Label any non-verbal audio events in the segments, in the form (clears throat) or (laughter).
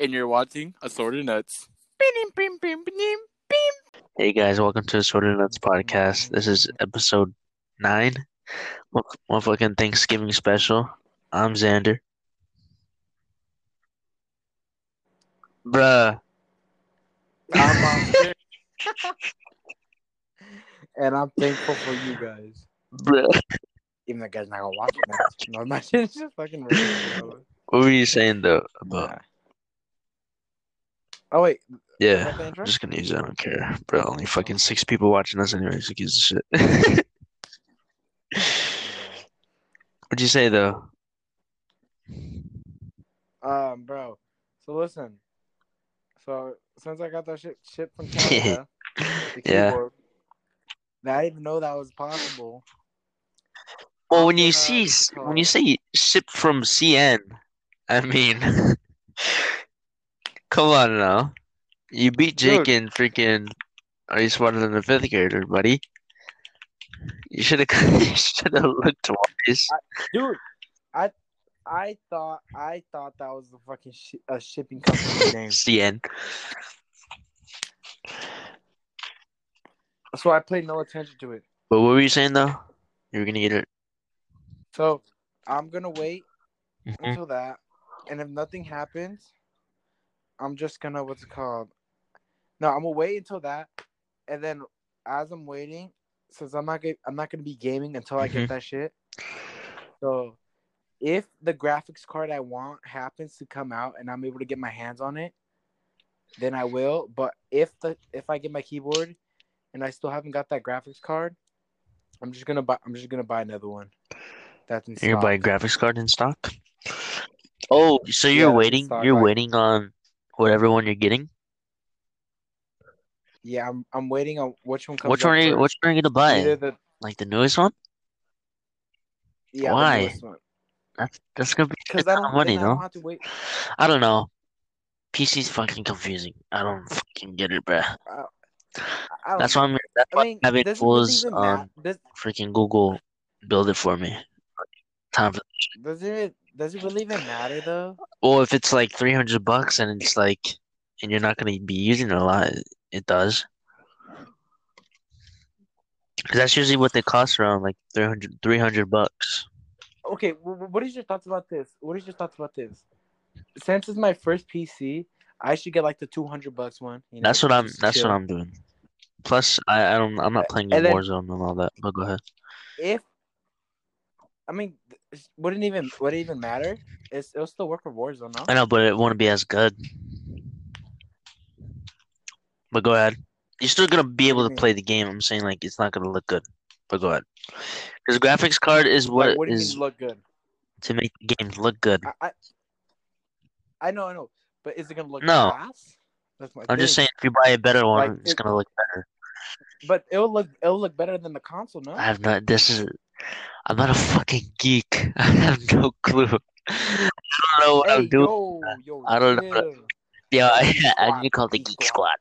and you're watching Assorted Nuts. Hey guys, welcome to Assorted Nuts podcast. This is episode nine, one one fucking Thanksgiving special. I'm Xander. Bruh, I'm um, Oscar. (laughs) and I'm thankful for you guys. bruh. Even though you guys not gonna watch it, man. No, (laughs) my shit's just fucking ridiculous. What were you saying though about? Oh wait, Yeah, that the intro? I'm just gonna use it. I don't care, bro. Only fucking six people watching us anyways. Who gives a shit? (laughs) What'd you say though? Um, bro. So listen. So since I got that shit shipped from (laughs) Canada, Yeah. keyboard, I didn't even know that was possible. Well, when you gonna- see when you say ship from CN, I mean, (laughs) come on now. You beat Jake in freaking. Are you smarter than a fifth grader, buddy? You should have. (laughs) You should have looked twice. dude, I I thought I thought that was the fucking shi a shipping company (laughs) name. CN. So I paid no attention to it. But what were you saying though? You were gonna get it. So I'm gonna wait Mhm. until that, and if nothing happens, I'm just gonna what's it called? No, I'm gonna wait until that, and then as I'm waiting, since I'm not gonna I'm not gonna be gaming until I get mm-hmm. that shit. So if the graphics card I want happens to come out and I'm able to get my hands on it, then I will. But if the if I get my keyboard and I still haven't got that graphics card, I'm just gonna buy I'm just gonna buy another one. That's in You're gonna buy a graphics card in stock. Oh, so you're Yeah, waiting? stock, You're like- waiting on whatever one you're getting. Yeah, I'm I'm waiting on which one comes Which one are you? Which one are you gonna buy? Either the Like the newest one? yeah, Why? one. That's that's gonna be Because I don't of money, then I don't have to wait. I don't know. PC's fucking confusing. I don't fucking get it, bruh. I That's why I'm. That's I why mean, I'm having fools even on matter? Um, does, freaking Google build it for me. Time for. does it does it really even matter though? Well, if it's like 300 bucks and it's like, and you're not gonna be using it a lot, it, does. Because that's usually what they cost around like 300, 300 bucks. Okay, wh- wh- what is your thoughts about this? What is your thoughts about this? Since it's my first PC, I should get like the two hundred bucks one. You know, That's what I'm. That's what. I'm doing. Plus, I, I don't. I'm not playing in And then- Warzone and all that. But go ahead. If I mean, wouldn't even would it even matter? It's, it'll still work for Warzone, no? I know, but it won't be as good. But go ahead. You're still gonna be able to play the game. I'm saying like it's not gonna look good. But go ahead. Because graphics card is Like, what what do you is look good? to make the games look good. I, I I know, I know, but is it gonna look No. fast? That's my I'm just saying if you buy a better one, Like, it's it- gonna look better. But it'll look it'll look better than the console, no? I have not. This is. I'm not a fucking geek. (laughs) I have no clue. (laughs) I don't know what hey, I'm doing. yo, yo, I don't know. chill. (laughs) Yeah, I, I need to call the Geek Squad.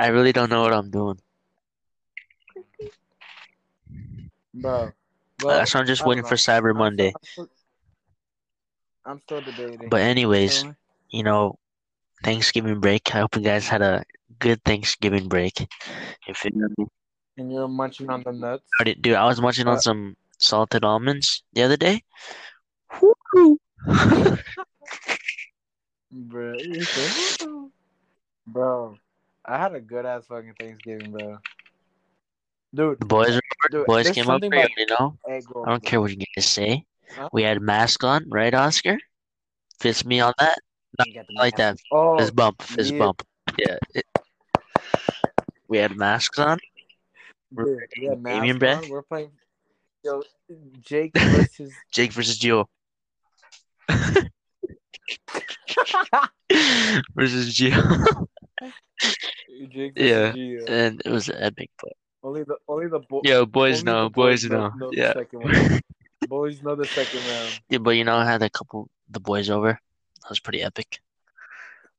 I really don't know what I'm doing. bro. Uh, well, so I'm just waiting for. Cyber Monday. I'm still debating. But anyways, you know, Thanksgiving break. I hope you guys had a good Thanksgiving break. If it, and you're munching on the nuts. already- dude, I was munching on Uh, some salted almonds the other day. Woo-hoo. Bro, so- bro, I had a good ass fucking Thanksgiving, bro. Dude, The boys, dude boys came up something here, you know. egg rolls. I don't bro. care what you guys say. Huh? We had mask on, right, Oscar? Fist me on that? You got the I like that. mask. Oh, Fist bump, fist yeah. bump. Yeah. it- we had masks on. dude, we had Damien, on. We're playing. Yo, Jake versus. (laughs) Jake versus Gio. (laughs) (laughs) versus Gio. Jake versus Yeah. Gio. and it was epic. But Only the only the bo- yo, boys know, the boys know. the Yeah, boys know the second round. yeah, but you know, I had a couple the boys over. That was pretty epic.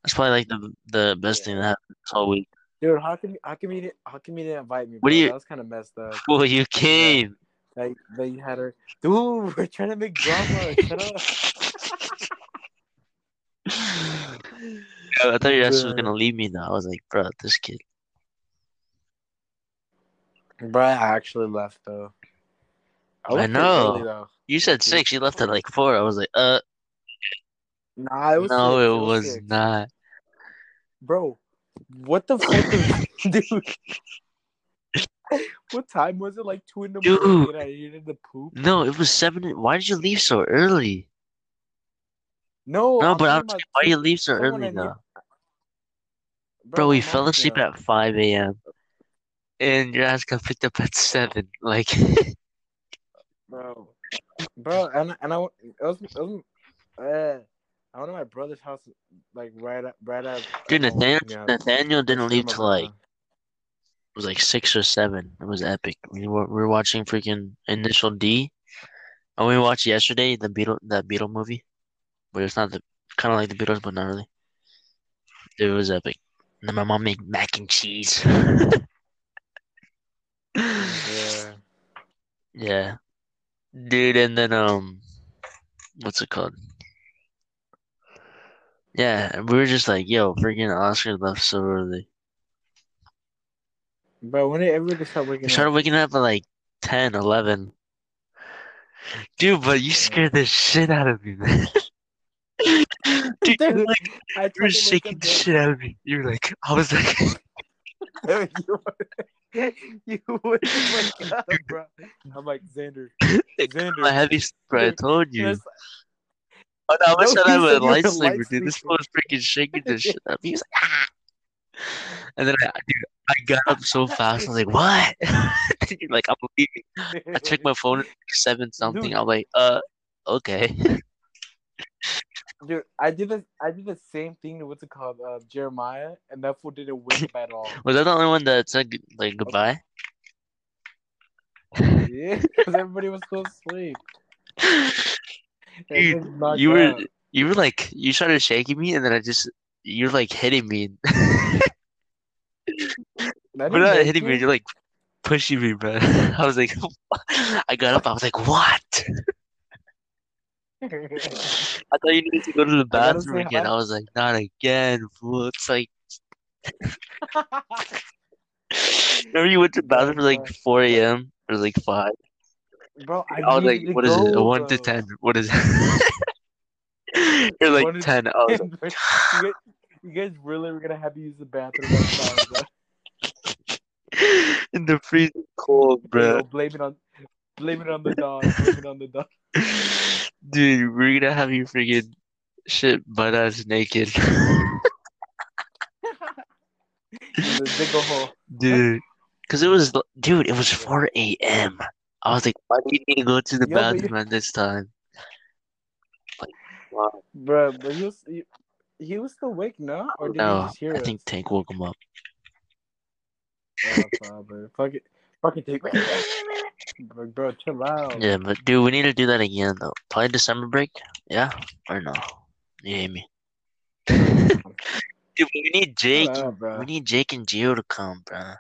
That's probably like the the best thing that happened this whole week. Dude, how come how come you didn't how come you didn't invite me? What bro? do you- That was kind of messed up. (laughs) Well, you came. That, that you had her. Dude, we're trying to make drama. Shut up. I thought your ass was gonna leave me though. I was like, bro, this kid. Bro, I actually left though. I it know. early, though. You said six. You left at like four. I was like, uh, Nah, it was no, six, it was not. Bro, what the fuck, dude? (laughs) what time was it? Like two in the Dude. morning, and I needed to poop. No, it was seven. Why did you leave so early? No, No, I'm but I'm saying, why you leave so early though? Bro, we my fell asleep at 5 a.m. and your ass got picked up at 7. Like, (laughs) bro, bro, and and I it was, it was uh, I went to my brother's house like right at right at. dude, Nathaniel, yeah. Nathaniel didn't leave till like, it was like 6 or 7. It was epic. We were, we were watching freaking Initial D. And we watched yesterday the Beetle, that Beetle movie. But it's not the, kind of like the Beatles, but not really. Dude, it was epic. And then my mom made mac and cheese. Yeah. (laughs) Yeah. Dude, and then um what's it called? Yeah, we were just like, yo, freaking Oscar left so early. Bro, when did everybody start waking started up? waking up at like 10, 11. Dude, but you scared the shit out of me, man. (laughs) Dude, Dude, like, I you were shaking the shit out of me. You were like, I was like, (laughs) you would- (laughs) you wouldn't wake up, bro. I'm like Xander. Xander. my heavy sleeper, I told you. Oh, no, I wish No, I you had a light sleeper, dude. This fool was freaking shaking this shit up. of me. He was like, ah. And then I, dude, I got up so (laughs) fast. I was like, what? (laughs) You're like, I'm leaving. I checked my phone seven something. Dude. I'm like, uh, okay. Dude, I did this. I did the same thing to what's it called, uh, Jeremiah, and that fool didn't wake up at all. Was that the only one that said like goodbye? Yeah, because everybody was still asleep. (laughs) Dude, you were out. you were like you started shaking me, and then I just you're like hitting me. (laughs) I We're not hit hitting me. you. You're like pushing me, bro. (laughs) I was like, (laughs) I got up. I was like, what? I thought you needed to go to the bathroom say again. hi. I was like, not again, fool. It's like, remember you went to the bathroom at like 4 a.m. or like 5? Bro, I, I was like, what is it? A go, 1 to 10? What is it? You're like One to 10. I was you, guys, you guys really were gonna have to use the bathroom outside, bro. (laughs) in the freezing cold, Yo, bro. blame it on, blame it on the dog. Blame it on the dog. (laughs) Dude, we're gonna have you freaking shit butt ass naked. (laughs) The hole. Dude, because it was, dude, it was 4 a.m. I was like, why do you need to go to the Yeah, you- bathroom at this time? Like, wow. Bro, but he was he, he was still awake, no? Or did he No, just hear I us? think Tank woke him up. Oh. Fuck it. Fucking take. Bro, bro, chill out. Yeah, but dude, we need to do that again though. Probably December break. Yeah, or no? You hate me. (laughs) Dude, we need Jake. Bro. We need Jake and Gio to come, bro.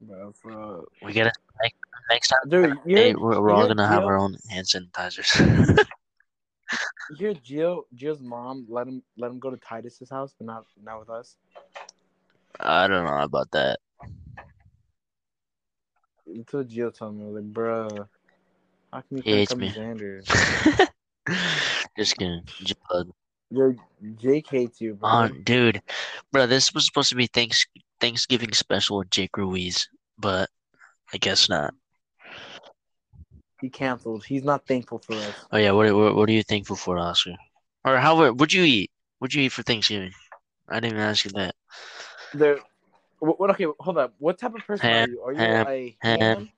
Bro, bro. We gotta next, next time. Dude, Hey, we're, we're all gonna have our own hand sanitizers. (laughs) you hear Gio, Gio's mom let him let him go to Titus's house, but not not with us. I don't know about that. Until Gio told me, like, bro, how can you He hates come me. Xander? (laughs) Just kidding. J- bud. Yo, Jake hates you, bro. Oh, dude, bro, this was supposed to be thanks Thanksgiving special with Jake Ruiz, but I guess not. he canceled. He's not thankful for us. Oh yeah, what what, what are you thankful for, Oscar? Or how what'd you eat? What'd you eat for Thanksgiving? I didn't even ask you that. There. What, what? Okay, hold up. What type of person Ham, are you? Are you ham, a ham. ham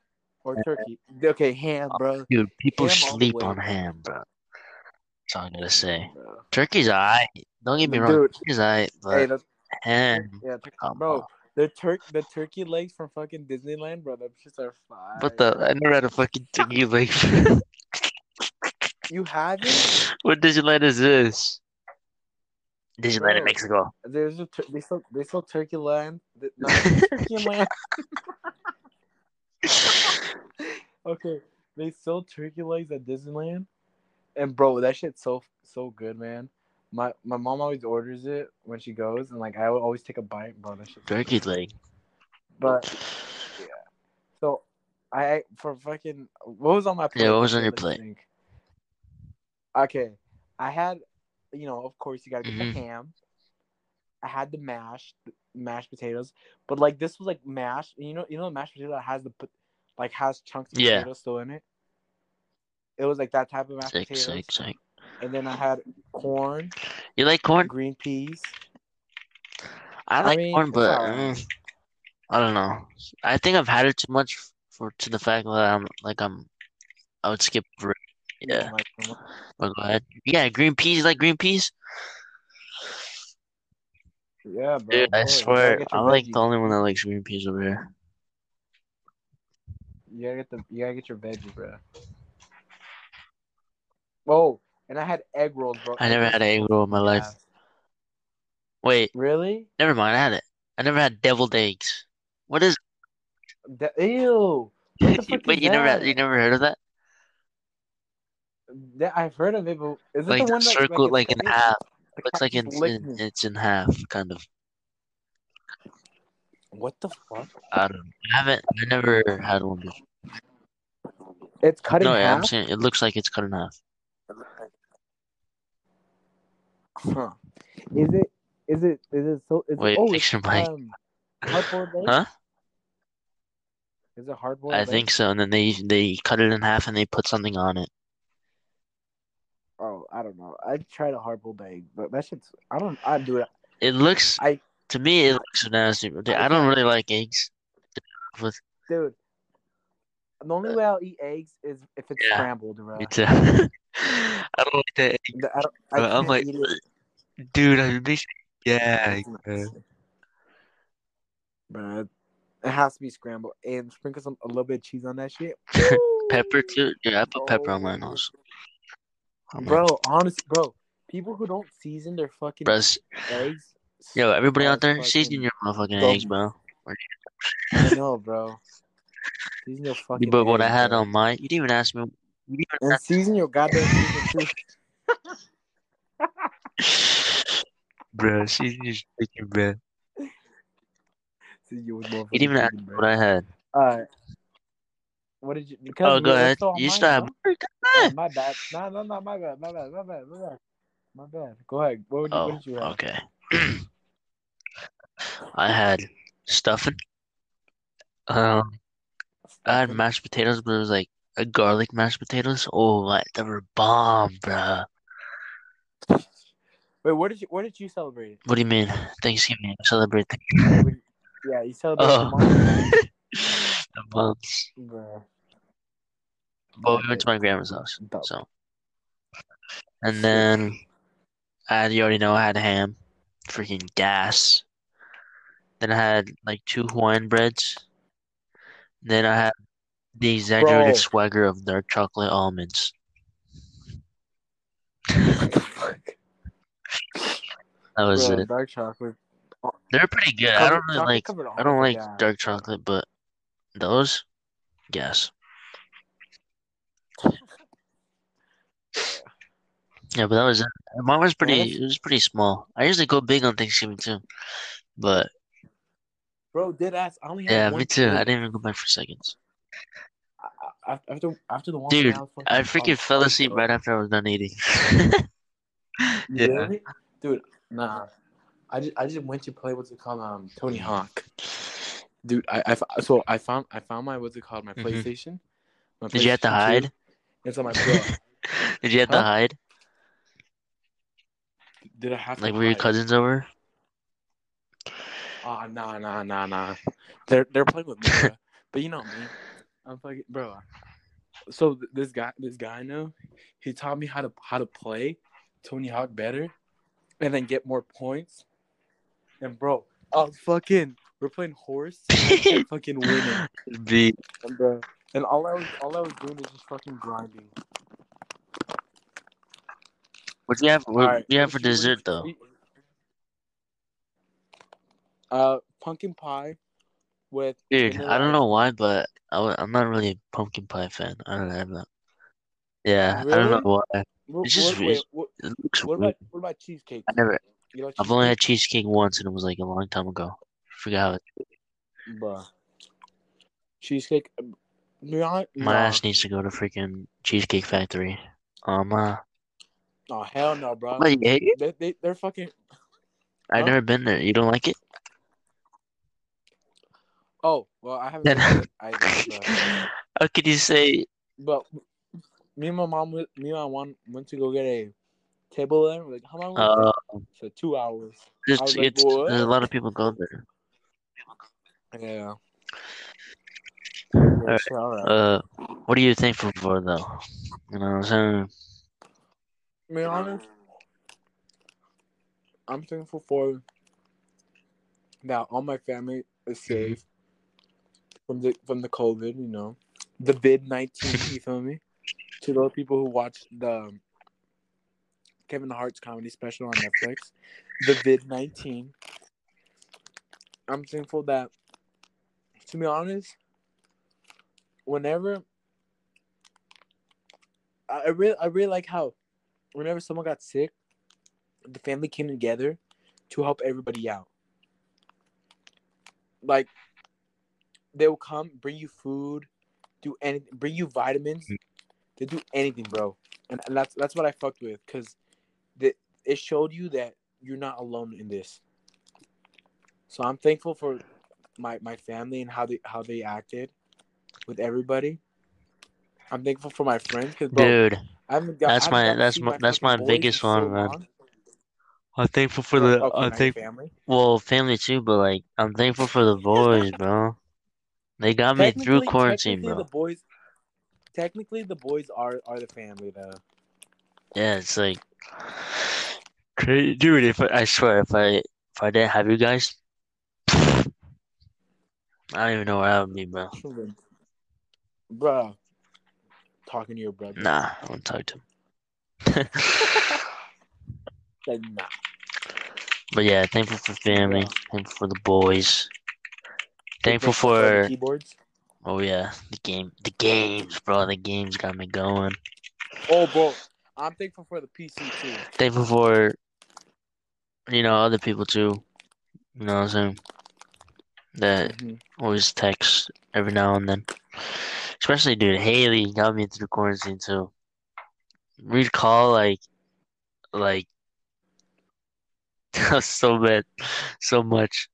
or turkey? Okay, ham, bro. Dude, people Ham sleep on ham, bro. That's all I'm gonna say. Bro. Turkey's alright. Don't get me wrong. Dude. Turkey's alright, Hey, but the, ham, yeah, bro. The turk, the turkey legs from fucking Disneyland, bro. Them shits are fire. What the? I never had a fucking turkey leg. You haven't? (laughs) what Disneyland is this? Disneyland in Mexico. There's a tur- they sell they sell Turkey Land. (laughs) No, Turkey Land. (laughs) okay, they sell turkey legs at Disneyland, and bro, that shit's so so good, man. My my mom always orders it when she goes, and like I always take a bite, bro. That shit. Turkey leg. But yeah, so I for fucking what was on my plate? Yeah, what was on your plate? think. Okay, I had, you know, of course you gotta get Mhm. the ham. I had the mashed mashed potatoes, but like this was like mashed. You know, you know, the mashed potato that has the like has chunks of Yeah. potato still in it. It was like that type of mashed Sick, potatoes, sick, sick. and then I had corn, You like corn? green peas. I I like mean, corn, but alright. mm, I don't know. I think I've had it too much for to the fact that I'm like I'm. I would skip over it. You don't Yeah, like but go ahead. Yeah, green peas. You like green peas? Yeah, bro. Dude, I. Swear, I'm like veggies. the only one that likes green peas over here. You gotta get the you gotta get your veggies, bro. Oh, and I had egg rolls, bro. I never had an egg roll in my life. Wait, Really? never mind. I had it. I never had deviled eggs. What is? The, ew. (laughs) Wait, you never had, you never heard of that? That I've heard of it, but is it Like the one that circle, it's like in half. The Looks like it's in, it's in half, kind of. What the fuck? I don't. I haven't. I never had one before. It's cut No, yeah, I'm saying it looks like it's cut in half. Huh. Is it? Is it? Is it so? Is Wait, it, oh, fix it's, your mic. um, hard-boiled egg? Huh? Is it hard-boiled I egg? think so. And then they they cut it in half and they put something on it. Oh, I don't know. I tried a hard-boiled egg, but that shit's. I don't. I do it. It looks I to me it looks nasty. but I I don't can't- really like eggs. With dude. The only way I'll eat eggs is if it's Yeah. scrambled, bro. me too. (laughs) I don't like that. egg, I don't. I Bro, I'm like, dude, I makes yeah. Nasty. But it has to be scrambled and sprinkle some a little bit of cheese on that shit. (laughs) Pepper too. Yeah, I put pepper on mine oh, Bro. also. I'm like, Bro, honest, bro. People who don't season their fucking Bruh, eggs. Yo, everybody out there, season your motherfucking eggs, bro. I know, bro. Season your (laughs) fucking. But what I had bro. on mine, you didn't even ask me. You And season your goddamn season too. bro, season your chicken, bro. Season your You didn't even ask chicken, me bro. what I had. Alright. What did you? Because Oh, go ahead. You still have huh? more? Go Oh, my bad. No, no, no, my bad, my bad, my bad, my bad. My bad. Go ahead. What, would you, Oh, what did you have? okay. (clears throat) I had stuffing. Um, I had mashed potatoes, but it was like a garlic mashed potatoes. Oh, like they were bomb, bro. Wait, what did you? What did you celebrate? What do you mean? Thanksgiving. Celebrate the What Yeah, you celebrated Oh. (laughs) the months. bro. Well, we went to my grandma's house, so. And then, I you already know I had ham, freaking gas. Then I had like two Hawaiian breads. Then I had the exaggerated Bro. swagger of dark chocolate almonds. What the fuck? That was Bro, it. dark chocolate. They're pretty good. I don't really like covered I don't like gas. dark chocolate, but those, yes. (laughs) Yeah, but that was it. Mine was pretty. It was pretty small. I usually go big on Thanksgiving too, but Bro, did ass. I only had yeah, one me too. I plate. didn't even go back for seconds. I- I- After after the one, Dude, I, was I freaking fell asleep right after I was done eating. (laughs) Yeah. Really? Dude, nah. I just I just went to play what's it called um Tony Hawk. Dude, I, I f- so I found I found my what's it called my Mhm. PlayStation. My Did you have to PlayStation 2. hide? It's on my bro. (laughs) Did you have to hide? Did I have to Like were your cousins over? Ah, nah, nah, nah, nah. They're they're playing with me, (laughs) but you know me. I'm fucking bro. So th- this guy, this guy I know, he taught me how to how to play Tony Hawk better, and then get more points. And bro, I fucking. We're playing horse. and (laughs) fucking winning, The and bro. And all I was all I was doing was just fucking grinding. what do you have? What do you have for did you- what dessert though? Uh, pumpkin pie with Dude, I don't know why, but I, am not really a pumpkin pie fan. I don't have that. Yeah, I don't know why. What, It's just what, wait, what, It looks what weird. about what about cheesecake? I never. You know I've only had cheesecake? once, and it was like a long time ago. I forgot how it. Bruh. Cheesecake. uh, My nah. ass needs to go to freaking Cheesecake Factory. Um, uh, Oh hell no, bro. They they they're fucking. I've Huh? never been there. You don't like it? Oh well, I haven't. I, (laughs) How could you say? but, me and my mom, me and my mom went to go get a table there. We're like, how long? Uh. So two hours. it's, like, it's there's a lot of people go there. Yeah. All right. All right. Uh, what are you thankful for though? You know what I'm saying? Be honest, I'm thankful for that all my family is safe from the from the COVID. You know, the vid nineteen. you (laughs) feel me? To those people who watched the Kevin Hart's comedy special on Netflix, the vid nineteen. I'm thankful that, to be honest, whenever I I really I really like how whenever someone got sick, the family came together to help everybody out. Like they will come, bring you food, do anything, bring you vitamins. Mm-hmm. They do anything, bro, and, and that's that's what I fucked with because it showed you that you're not alone in this. So I'm thankful for my my family and how they how they acted with everybody. I'm thankful for my friends because bro, Dude, I haven't got, That's I haven't my- gotten that's see my- that's my biggest in so one, man. long. I'm thankful for the. okay, I'm not thankful. family. Well, family too, but like I'm thankful for the boys, bro. They got me through quarantine, bro. The boys, technically, the boys are are the family though. Yeah, it's like dude. If I, I swear, if I if I didn't have you guys, I don't even know where I would be, bro. Bro, talking to your brother. Nah, I won't talk to him. (laughs) Said nah. But yeah, thankful for family, Yeah. thankful for the boys, thankful for keyboards. oh yeah, the game, the games, bro. The games got me going. Oh, bro, I'm thankful for the PC too. Thankful for you know other people too. You know what I'm saying? That Mhm. always text every now and then. Especially, dude, Haley got me through quarantine too. We'd call like, like, (laughs) so bad, so much.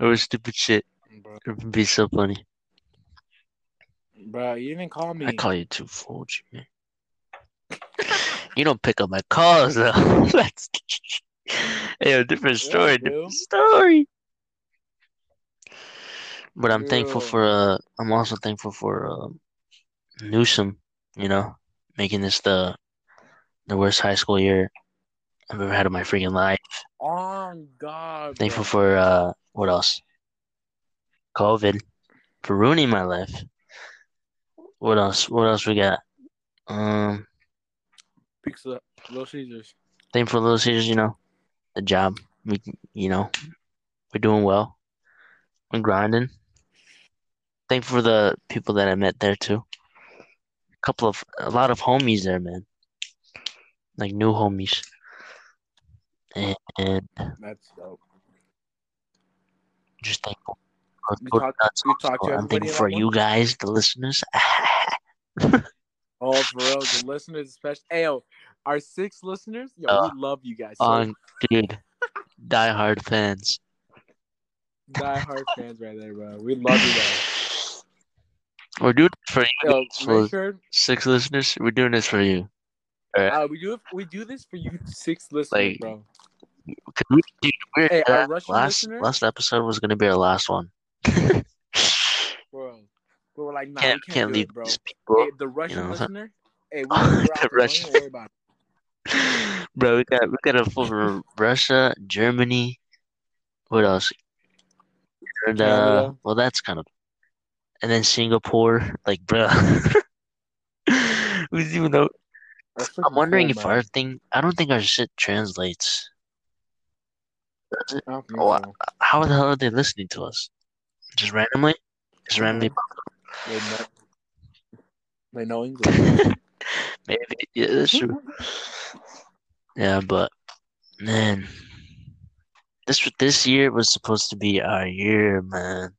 It was stupid shit. Bro, It would be so funny. bro, you didn't call me. I call you too, fool, man. (laughs) You don't pick up my calls though. (laughs) That's (laughs) hey, a different story, bro. different story. But I'm thankful for uh I'm also thankful for uh, Newsom, you know, making this the the worst high school year I've ever had in my freaking life. Oh God, Thankful bro. for uh what else? COVID for ruining my life. What else? What else we got? Um, Pizza, Little Caesars. thankful for Little Caesars, you know, the job. We, you know, we're doing well. We're grinding. Thankful for the people that I met there too. A couple of, a lot of homies there, man. Like new homies. And, and That's dope. just thankful. Talk- talk to. I'm in for you guys, the listeners. (laughs) Oh, for real, the listeners, especially. Hey, yo, our six listeners, yo, Uh, we love you guys. So On, dude, diehard fans. diehard fans right there, bro. We love you guys. We're doing this for you, Yo, for sure six listeners. We're doing this for you. uh, we do we do this for you six listeners, Like, bro. we, dude, Hey, our that- Russian last listener, last episode was gonna be our last one. Bro. We were like, nah, can't we can't, can't leave it, bro. people. Hey, the Russian know, listener. Hey, we, we're (laughs) the there. Don't worry about it. (laughs) Bro, we got we got a full from Russia, Germany. What else? And, uh, well, that's kind of, and then Singapore. Like, bro, (laughs) we even know. I'm wondering cool, if man. our thing. I don't think our shit translates. Does it? I don't think Oh. How the hell are they listening to us? Just randomly? Just randomly? They know, they know English. (laughs) Maybe yeah, that's true. (laughs) Yeah, but man, this this year was supposed to be our year, man.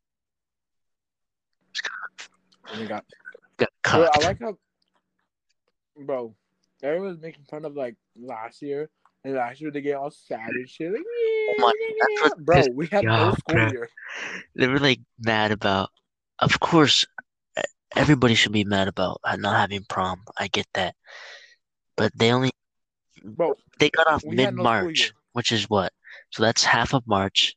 And we got Got Bro, I like how, bro, everyone's making fun of like last year, and last year they get all sad and shit. Like, Oh my- what bro, we had no school bro. year. They were like mad about. Of course, everybody should be mad about not having prom. I get that, but they only Bro, they got off mid March, which is what? So that's half of March,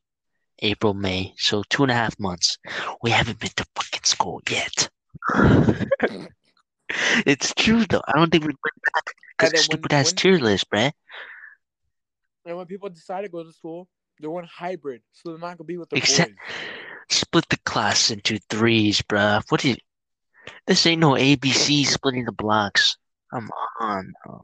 April, May. So two and a half months. We haven't been to fucking school yet. (laughs) It's true though. I don't think we went back And because then when- stupid ass when- tier list, bruh. And when people decide to go to school, they're want hybrid, so they're not gonna be with their Exact- boys. Split the class into threes, bruh. What is this? Ain't no ABC splitting the blocks. Come on. bro.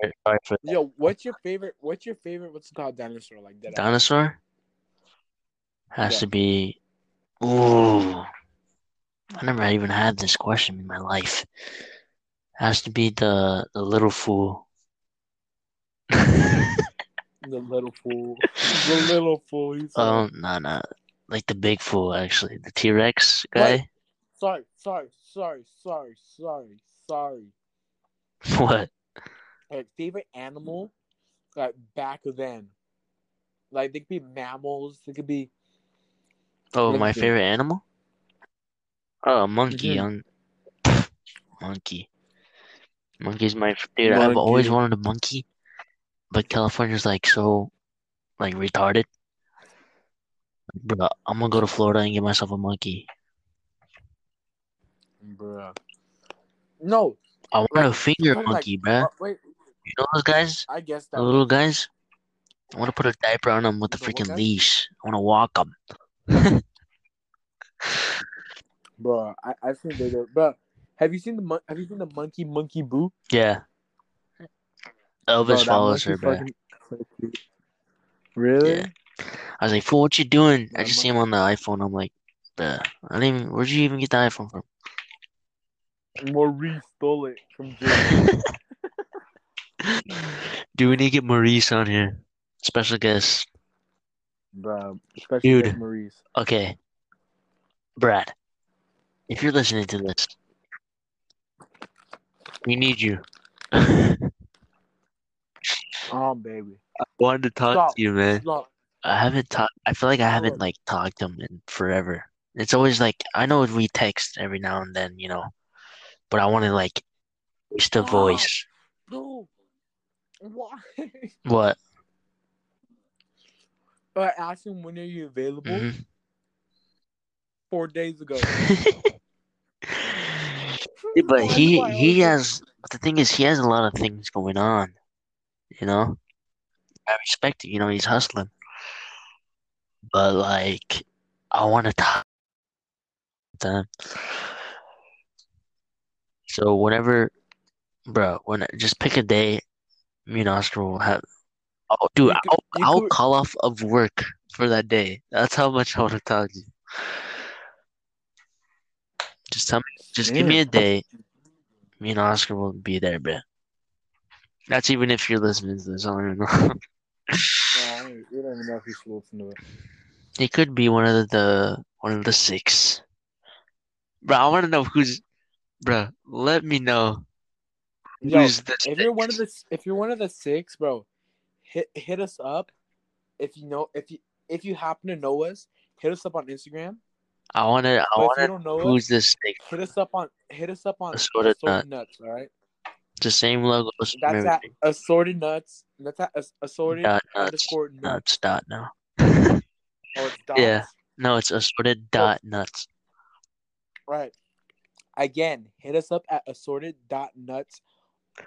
Sorry- sorry for Yo, what's your favorite? What's your favorite? What's it called? Dinosaur like that? Dinosaur has Yeah. to be. Ooh, I never even had this question in my life. Has to be the the little fool. (laughs) The little fool. The little fool. Oh, no, no, like the big fool actually, the T Rex guy. sorry, sorry, sorry, sorry, sorry, sorry. (laughs) What? Like favorite animal, like back then. Like they could be mammals. They could be. Oh, my favorite animal? Oh, a monkey. Mhm. Young monkey. Monkey's my dude. I've always wanted a monkey, but California's like so, like retarded. Bro, I'm gonna go to Florida and get myself a monkey. Bro, No. I want a finger kinda like- monkey, bruh. uh, wait, You know those guys, I guess that. the little guys. I want to put a diaper on them with a The freaking leash. I want to walk them. (laughs) Bro, I I think they Bro, have you seen the mon- Have you seen the monkey Monkey Boo? Yeah. Elvis that follows her, fucking- Really? Yeah. I was like, "Fool, what you doing?" I just see him on the iPhone. I'm like, "Bruh, I didn't even. Where'd you even get the iPhone from?" Maurice stole it from. (laughs) (laughs) Dude, we need to get Maurice on here. Special guest. Bro, especially Dude. with Maurice. Okay. Brad, if you're listening to this, we need you. (laughs) Oh baby. I wanted to talk Stop. to you, man. Stop. I haven't talked. I feel like I haven't like talked to him in forever. It's always like I know we text every now and then, you know, but I want to like use the voice. No. Why? What? I asked him when are you available Mhm. four days ago. (laughs) Yeah, but he he has but the thing is he has a lot of things going on, you know. I respect it, you know, he's hustling. But like I want to talk to him. So whenever bro, when just pick a day, me and Oscar will have Oh dude, You could- I'll you I'll could- call off of work for that day. That's how much I want to talk to you. Just tell me just give me a day. Me and Oscar will be there, bro. That's even if you're listening to this. I don't even know. (laughs) Yeah, I don't- even know if he's listen to it. It could be one of the, the one of the six. Bro, I want to know who's. Bro, let me know Yo, who's the if you're one of the if you're one of the six, bro, hit hit us up. If you know if you if you happen to know us, hit us up on Instagram. I want to. I But if you want to. don't know Who's the six? hit us up on hit us up on Assorted assorted nuts. All right, The same from that's at everything. assorted nuts. That's at as- assorted Dot nuts. nuts. Nuts. Dot now. (laughs) Oh, it's dots. Yeah. No, it's assorted dot nuts. Right. Again, hit us up at assorted dot nuts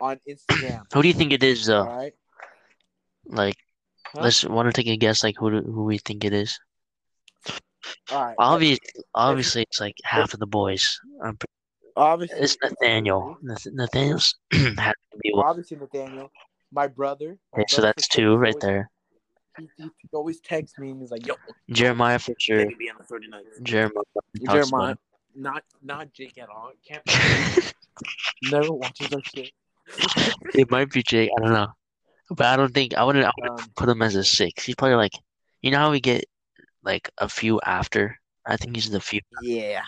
on Instagram. Who do you think it is, though? right. Like, Huh? let's want to take a guess. Like, who do, who we think it is? All right. Obvious, obviously, it's like half of the boys. I'm pre- Obviously, it's Nathaniel. Nathaniel's (clears throat) has to be one. Obviously, Nathaniel. My brother. my Okay, so that's two right always- there. he, he always texts me and he's like, "Yo, Jeremiah for sure. let be on the 39ers." Jeremiah. Jeremiah, not not Jake at all. Can't (laughs) never watches our shit. it. It might be Jake. I don't know, but I don't think I wouldn't. I wouldn't Um, put him as a six. He's probably like, you know how we get like a few after. I think he's the few. yeah.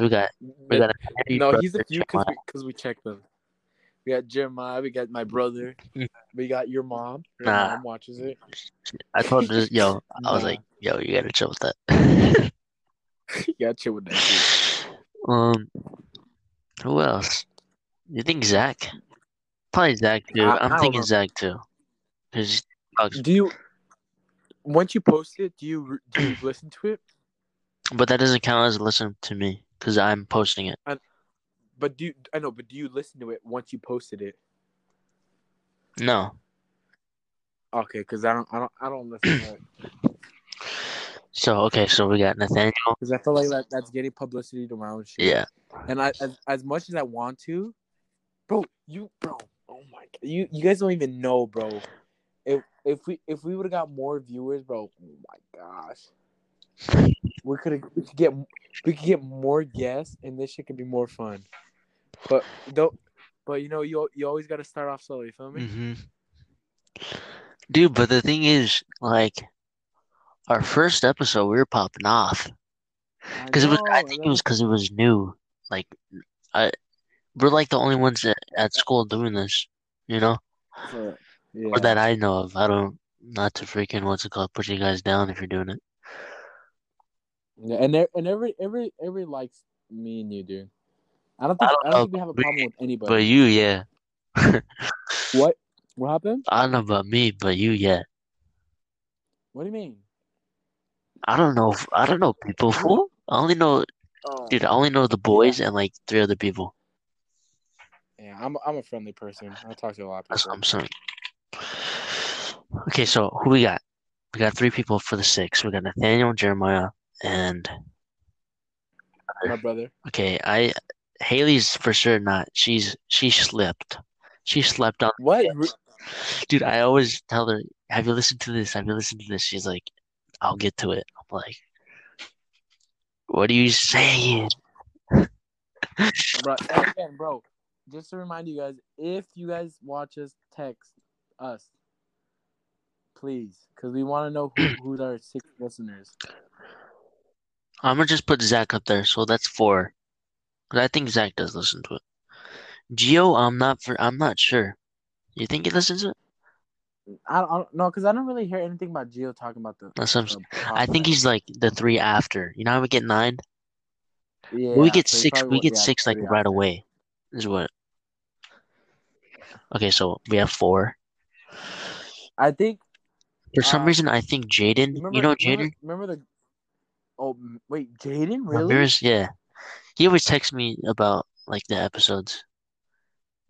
We got we got. Henry no, he's a few because Jeremiah. we, 'cause we checked them. We got Jeremiah. We got my brother. (laughs) We got your mom. Your Nah. mom watches it. I told this yo. I was Nah. like, yo, you gotta chill with that. (laughs) you got chill with that. Shit. (laughs) um, who else? You think Zach? Probably Zach too. I- I'm I thinking know. Zach too. Cause Do you? Once you post it, do you do you listen to it? but that doesn't count as listen to me because I'm posting it. But do you, I know? But do you listen to it once you posted it? No. Okay, because I don't, I don't, I don't listen to it (clears throat) So okay, so we got Nathaniel. because I feel like that that's getting publicity to my own shit. Yeah. And I, as, as much as I want to, bro, you, bro, oh my god, you, you guys don't even know, bro. If if we if we would have got more viewers, bro, oh my gosh, we could we could get we could get more guests, and this shit could be more fun. But don't, but you know, you you always got to start off slowly. You feel me? hmm Dude, but the thing is, like, our first episode, we were popping off because it was. I think it was because it was new. Like, I we're like the only ones at, at school doing this, you know, yeah. or that I know of. I don't. Not to freaking what's it called? Put you guys down if you're doing it. Yeah, and e- and every every every likes me and you, dude. I don't think I I don't don't, know think we have a problem with anybody. But you, yeah. (laughs) what? What happened? I don't know about me, but you, yeah. What do you mean? I don't know. I don't know people. Fool. I only know, Oh, dude. I only know the boys and like three other people. yeah, I'm I'm a friendly person. I talk to a lot of people. That's what I'm saying. Okay, so who we got? We got three people for the six. We got Nathaniel, Jeremiah, and My brother. okay, I Haley's for sure not. She's she slept. She slept on. What? Dude, I always tell her, "Have you listened to this? Have you listened to this?" She's like, "I'll get to it." I'm like, "What are you saying?" bro, again, bro. Just to remind you guys, if you guys watch us, text us, please, because we want to know who, (clears throat) who's our six listeners. I'm gonna just put Zach up there, so that's four. 'Cause I think Zach does listen to it. Gio, I'm not for. I'm not sure. You think he listens to it? I don't, know, because I don't really hear anything about Gio talking about the. That's what I'm I think he's like the three after. You know how we get nine? Yeah, we get so six. We get six like right after. away. Is what? Okay, so we have four. I think For some Um, reason, I think Jaden. You know Jaden? remember the? Oh wait, Jaden really? Ramirez? Yeah. He always texts me about like the episodes.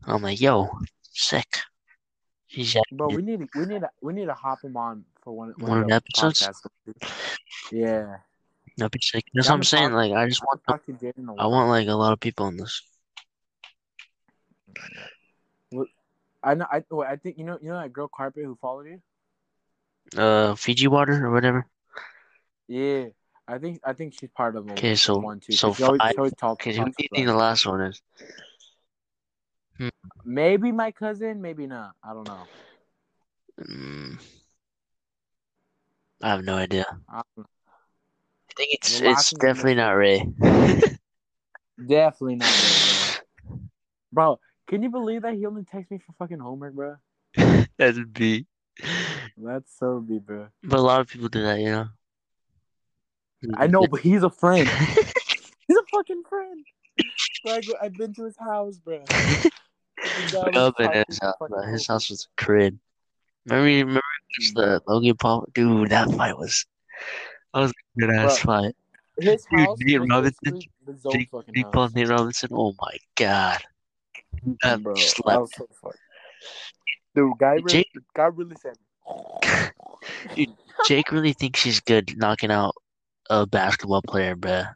I'm like, yo, sick. He's Bro, we need we need we need to hop him on for one One of the episodes? podcasts. Yeah, that'd be sick. That's Yeah, what I'm saying. talk- Like, I just I want, talk to Jaden a lot. I want like a lot of people in this. I know. I wait, I think you know. You know that girl Carpet who followed you. Uh, Fiji water or whatever. Yeah, I think I think she's part of. Okay, so- one too. so she always, five- she always talks Okay, who do you think the last one is? Maybe my cousin, maybe not. I don't know. Mm, I have no idea. I I think it's it's definitely not Ray. (laughs) Definitely not. Bro, can you believe that he only texts me for fucking homework, bro? (laughs) That'd be. That's so be, bro. But a lot of people do that, you know. I know, but he's a friend. (laughs) He's a fucking friend. Bro, go, I've been to his house, bro. The guy was Up in typing his house, but his house was a crib. Remember, remember it's the Logan Paul? Dude, that fight was. That was a good ass fight. His Dude, house Nate Robinson, basically the Zoe Jake, Jake house. Paul, Nate Robinson. Oh my god, that bro, that was so fuck. Dude, guy really, Jake- guy really said. (laughs) Dude, Jake really thinks he's good knocking out a basketball player, bruh.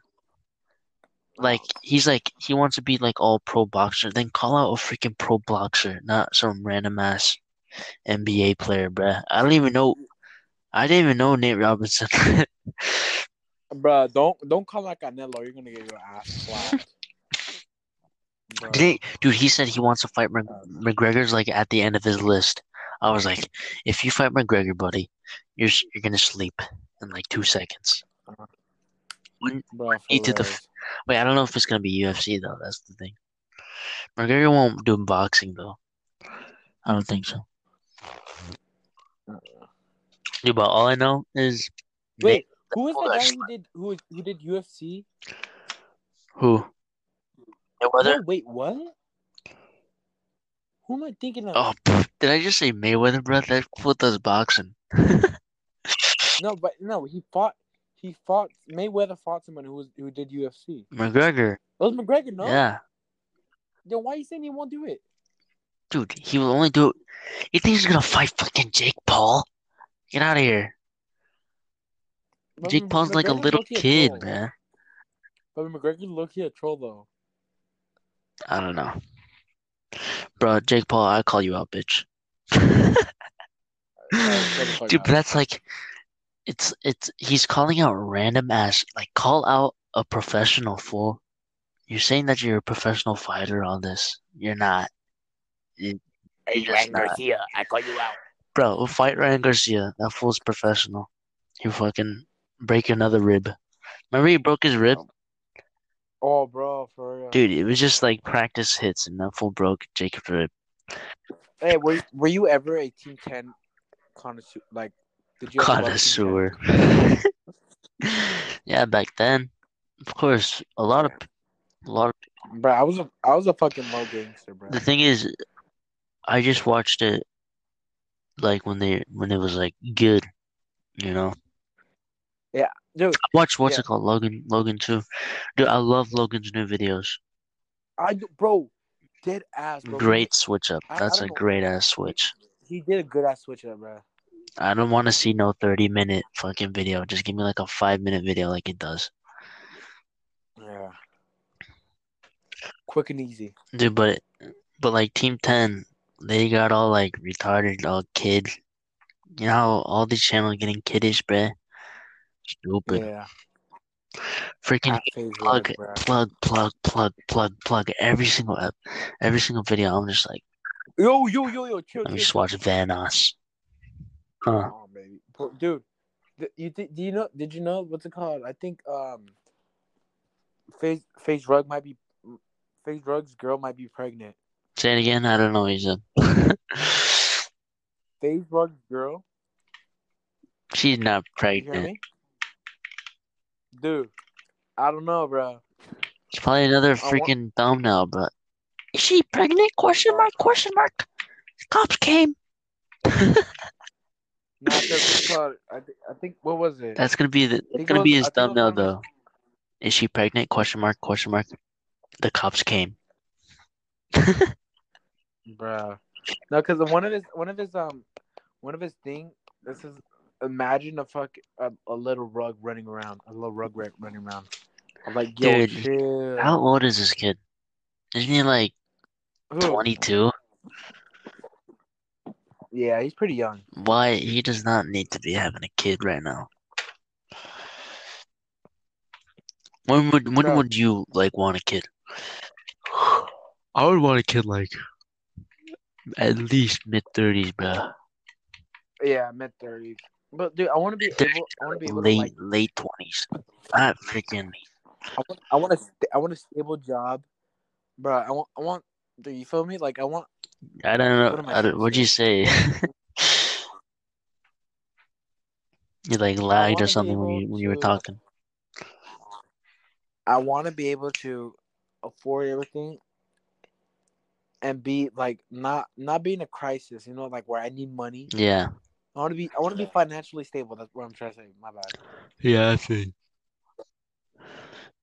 Like he's like he wants to be like all pro boxer, then call out a freaking pro boxer, not some random ass NBA player, bruh. I don't even know. I didn't even know Nate Robinson. (laughs) Bruh, don't don't call like Canelo. You're gonna get your ass slapped. Did he, dude, he said he wants to fight Mc, um, McGregor's like at the end of his list. I was like, if you fight McGregor, buddy, you're you're gonna sleep in like two seconds. When, for He did the wait, I don't know if it's gonna be UFC though. That's the thing. McGregor won't do boxing though. I don't think so. Uh-uh. Dude, but all I know is Wait, who was Oh, the guy who did who who did UFC? who? Mayweather? No, wait, what? Who am I thinking of? Oh, pff, did I just say Mayweather, bro? That fool does boxing. (laughs) No, but no, he fought. He fought. Mayweather fought someone who was who did UFC. McGregor. It was McGregor, no? Yeah. Then why you saying he won't do it? Dude, he will only do it. You think he's gonna fight fucking Jake Paul? Get out of here. But Jake Paul's like a little a kid, troll. man. But McGregor's low key a troll though. I don't know. Bro, Jake Paul, I call you out, bitch. shut the fuck Dude, but that's like it's it's he's calling out random ass like call out a professional fool. You're saying that you're a professional fighter on this. You're not. You- Hey, not. Garcia, I call you out. Bro, fight Ryan Garcia. That fool's professional. He fucking break another rib. Remember he broke his rib? Oh, Oh, bro, for real. Dude, it was just like practice hits and fool broke Jacob's rib. Hey, were were you ever a Team Ten connoisseur? Like, did you ever love Team 10? Connoisseur. (laughs) yeah, back then. Of course, a lot of a lot of Bro, I was a I was a fucking low gangster, bro. the thing is I just watched it like when they when it was like good, you know. Dude, I watched what's Yeah. it called? Logan Logan too. Dude, I love Logan's new videos. I bro, dead ass, bro. Great switch up. I- I That's a know. great ass switch. He did a good ass switch up, bro. I don't want to see no 30 minute fucking video. Just give me like a 5 minute video like it does. Yeah. Quick and easy. Dude, but but like Team 10, they got all like retarded, all kid. You know how all these channels getting kiddish, bruh? Stupid. Yeah. Freaking plug, plug, plug, plug, plug, plug. Every single ep, every single video. I'm just like, Yo, yo, yo, yo, chill, let me just watch Vanoss. Huh? Oh, baby, dude. You th- do you know? Did you know what's it called? I think um, FaZe FaZe Rug might be FaZe Rug's girl might be pregnant. Say it again. I don't know what you said. FaZe Rug's girl. (laughs) She's not pregnant. Me? Dude, I don't know, bro. It's probably another I want- freaking thumbnail, but is she pregnant? Question mark? Question mark. Cops came. (laughs) Not that what's it called. I, th- I think what was it? That's gonna be the. That's gonna it be his I think it was thumbnail one of though. Is she pregnant? Question mark? Question mark. The cops came. (laughs) Bro. No, because one of his one of his um one of his thing. This is imagine a fuck a, a little rug running around, a little rug ra- running around. I'm like, yo, Dude, chill. How old is this kid? Isn't he like 22? Yeah, he's pretty young. Why? He does not need to be having a kid right now. When would when Bro. would you like want a kid? I would want a kid like at least mid thirties, bro. Yeah, mid thirties. But dude, I want to be able. I want to be able to Late like. late twenties. Not freaking. I want. I want a. st- I want a stable job, bro. I want. I want. Do you feel me? Like I want. I don't know. am I I don't, what'd you say? (laughs) You like lagged or something when you when you were to- talking. I want to be able to afford everything and be like not not be in a crisis. You know, like where I need money. Yeah. I want to be. I want to be (laughs) financially stable. That's what I'm trying to say. My bad. Yeah, I see.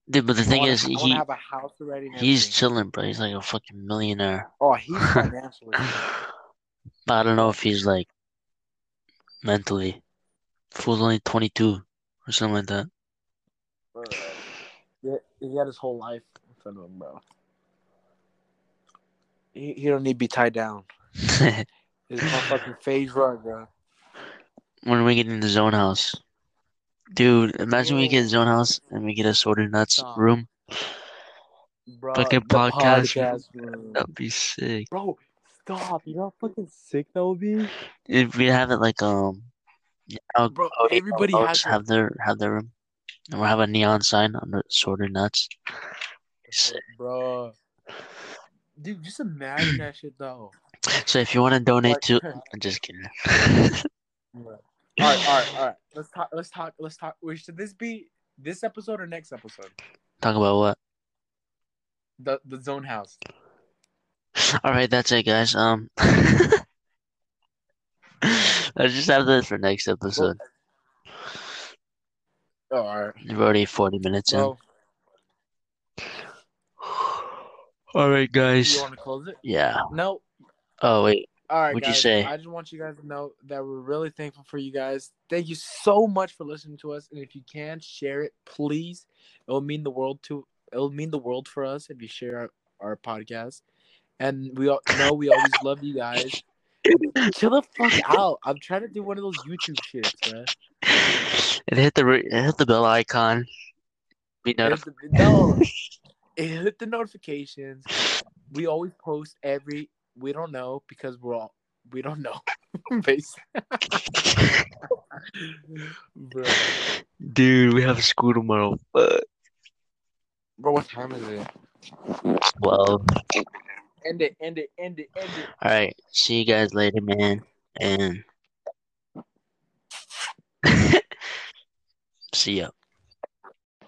Dude, but the I thing wanna, is, I he have a house already. He's everything. chilling, bro. He's like a fucking millionaire. (laughs) Oh, he's (laughs) financially. But I don't know if he's like mentally. Fool's only 22 or something like that. bro. Yeah, he had his whole life in front of him, bro. He, he don't need to be tied down. He's my fucking FaZe Rug, bro. When we get in the zone house. Dude, imagine we get zone house and we get a sorted nuts Stop. room. Bro, Fucking the podcast. room. That'd be sick. Bro, stop. You know how fucking sick that would be? If we have it like um, yeah, Bro, everybody has have their have their room, and we'll have a neon sign on the sorted nuts. Sick. Bro. Dude, just imagine that shit though. So if you want to donate Like- to, (laughs) I'm just kidding. Alright, alright, alright. Let's talk let's talk let's talk wait, should this be this episode or next episode? Talk about what? The the zone house. All right, that's it, guys. Um, (laughs) let's just have this for next episode. Oh, alright. We're already 40 minutes in. Bro, All right, you guys. wanna close it? Yeah. No. Oh wait. All right, What'd you say? I just want you guys to know that we're really thankful for you guys. Thank you so much for listening to us, and if you can share it, please. It will mean the world to. It will mean the world for us if you share our, our podcast. And we all know we always love you guys. Chill the fuck out. I'm trying to do one of those YouTube shits, man. And hit the re- hit the bell icon. Be Hit notified. the- No, (laughs) hit the notifications. We always post every. We don't know because we're all. We don't know. (laughs) (laughs) Dude, we have school tomorrow. Fuck. Bro, what time is it? Well, End it, end it, end it, end it. all right. See you guys later, man. And see (laughs) ya.